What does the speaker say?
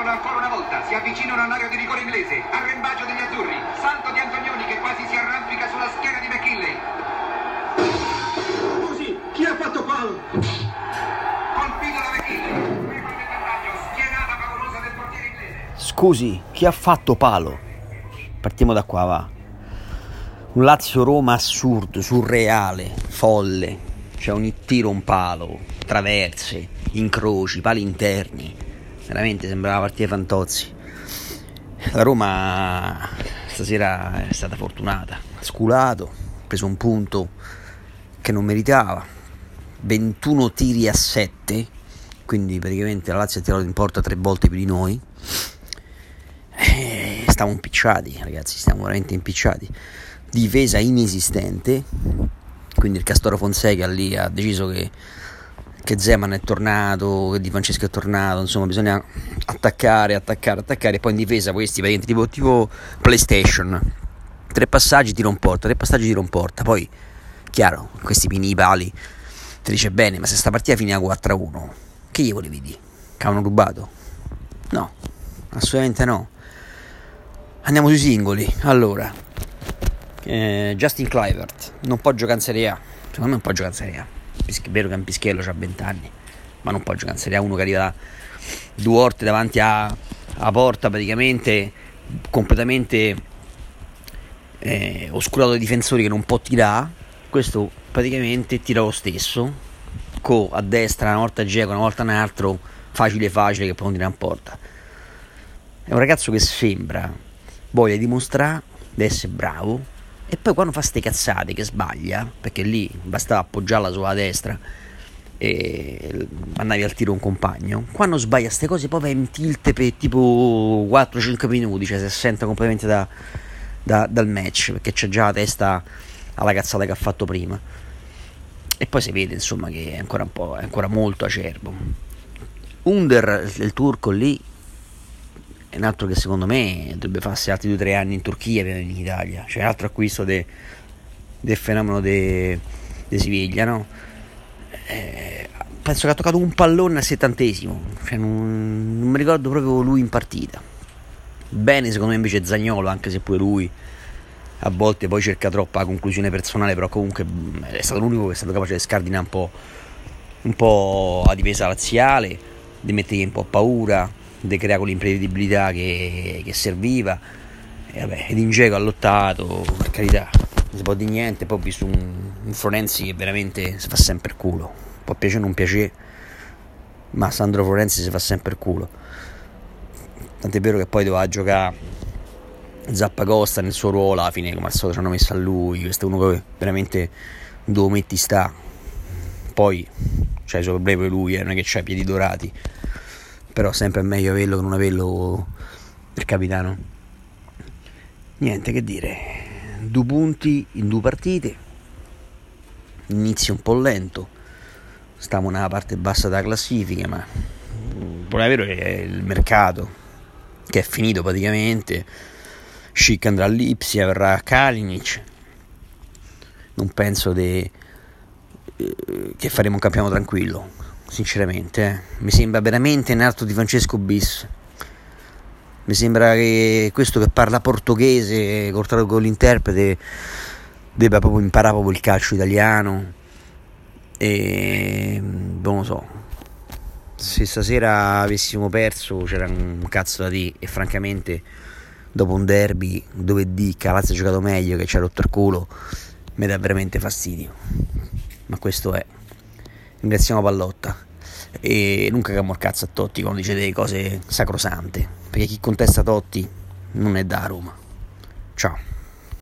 partono ancora una volta, si avvicinano all'area di rigore inglese, arrembaggio degli azzurri, salto di Antonioni che quasi si arrampica sulla schiena di McKinley. Scusi, chi ha fatto palo? Colpito da McKinley, prima del vantaggio, schienata favolosa del portiere inglese. Scusi, chi ha fatto palo? Partiamo da qua, va. Un Lazio-Roma assurdo, surreale, folle. C'è ogni tiro un palo, traverse, incroci, pali interni. Veramente sembrava una partita fantozzi. La Roma stasera è stata fortunata. Sculato, ha preso un punto che non meritava. 21 tiri a 7, quindi praticamente la Lazio ha tirato in porta tre volte più di noi. Eh, stiamo impicciati, ragazzi, stiamo veramente impicciati. Difesa inesistente, quindi il Castoro Fonseca lì ha deciso che, che Zeman è tornato, che Di Francesco è tornato, insomma bisogna attaccare, attaccare, attaccare, e poi in difesa questi praticamente tipo, tipo PlayStation, tre passaggi tiro un porta, tre passaggi tiro un porta, poi chiaro, questi pini i pali, ti dice bene, ma se sta partita finiva 4-1, che gli volevi dire? Che avevano rubato? No, assolutamente no. Andiamo sui singoli. Allora, eh, Justin Clivert non può giocare in Serie A. Secondo me non può giocare in Serie A. È vero che Campischello ha 20 anni, ma non può giocare in Serie A. Uno che arriva da Duorte davanti a, a porta praticamente completamente eh, oscurato dai difensori che non può tirare. Questo praticamente tira lo stesso. Co a destra, una volta Geco, una volta un altro, facile facile che può tirare in porta. È un ragazzo che sembra voglia dimostrare di essere bravo e poi quando fa ste cazzate che sbaglia, perché lì bastava appoggiarla sulla destra e andavi al tiro un compagno, quando sbaglia ste cose poi va in tilt per tipo 4-5 minuti, cioè si assenta completamente da, da, dal match perché c'è già la testa alla cazzata che ha fatto prima. E poi si vede insomma che è ancora un po', è ancora molto acerbo. Under, il turco lì, è un altro che secondo me dovrebbe farsi altri 2-3 anni in Turchia prima in Italia. C'è un altro acquisto de, del fenomeno di de Siviglia, no? Eh, penso che ha toccato un pallone al settantesimo, cioè non, non mi ricordo proprio lui in partita. Bene, secondo me invece Zagnolo, anche se pure lui a volte poi cerca troppa conclusione personale, però comunque è stato l'unico che è stato capace di scardinare un po', un po' la difesa laziale, di mettergli un po' paura, di creare quell'imprevedibilità che, che serviva. E vabbè, ed Ingeco ha lottato, per carità, non si può dire niente, poi ho visto un, un Florenzi che veramente si fa sempre il culo. Può piacere o non piacere, ma Sandro Florenzi si fa sempre il culo. Tant'è vero che poi doveva giocare Zappacosta nel suo ruolo alla fine come al solito ci hanno messo a lui questo è uno che veramente dove metti sta poi c'è i suoi problemi lui eh, non è che c'ha i piedi dorati però sempre è meglio averlo che non averlo il capitano. Niente che dire. Due punti in due partite. Inizio un po' lento. Stiamo nella parte bassa della classifica ma il problema vero è il mercato che è finito praticamente. Schick andrà all'Ipsia, verrà Kalinic. Non penso de, eh, che faremo un campionato tranquillo, sinceramente. Eh. Mi sembra veramente un altro di Francesco Bis. Mi sembra che questo che parla portoghese, cortato con l'interprete, debba proprio imparare proprio il calcio italiano. E non lo so. Se stasera avessimo perso c'era un cazzo da dire e francamente dopo un derby dove D Calazzo ha giocato meglio che ci ha rotto il culo mi dà veramente fastidio ma questo è ringraziamo Pallotta. E non cagamo il cazzo a Totti quando dice delle cose sacrosante perché chi contesta Totti non è da Roma. Ciao